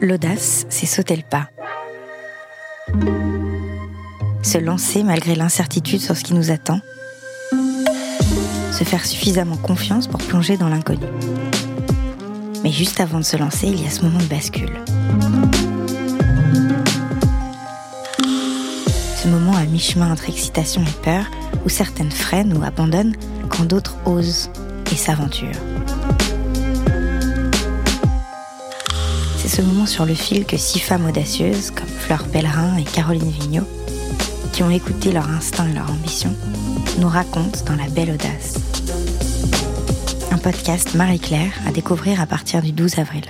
L'audace, c'est sauter le pas. Se lancer malgré l'incertitude sur ce qui nous attend. Se faire suffisamment confiance pour plonger dans l'inconnu. Mais juste avant de se lancer, il y a ce moment de bascule. Ce moment à mi-chemin entre excitation et peur, où certaines freinent ou abandonnent quand d'autres osent et s'aventurent. C'est ce moment sur le fil que six femmes audacieuses, comme Fleur Pellerin et Caroline Vigneault, qui ont écouté leur instinct et leur ambition, nous racontent dans La Belle Audace. Un podcast Marie-Claire à découvrir à partir du 12 avril.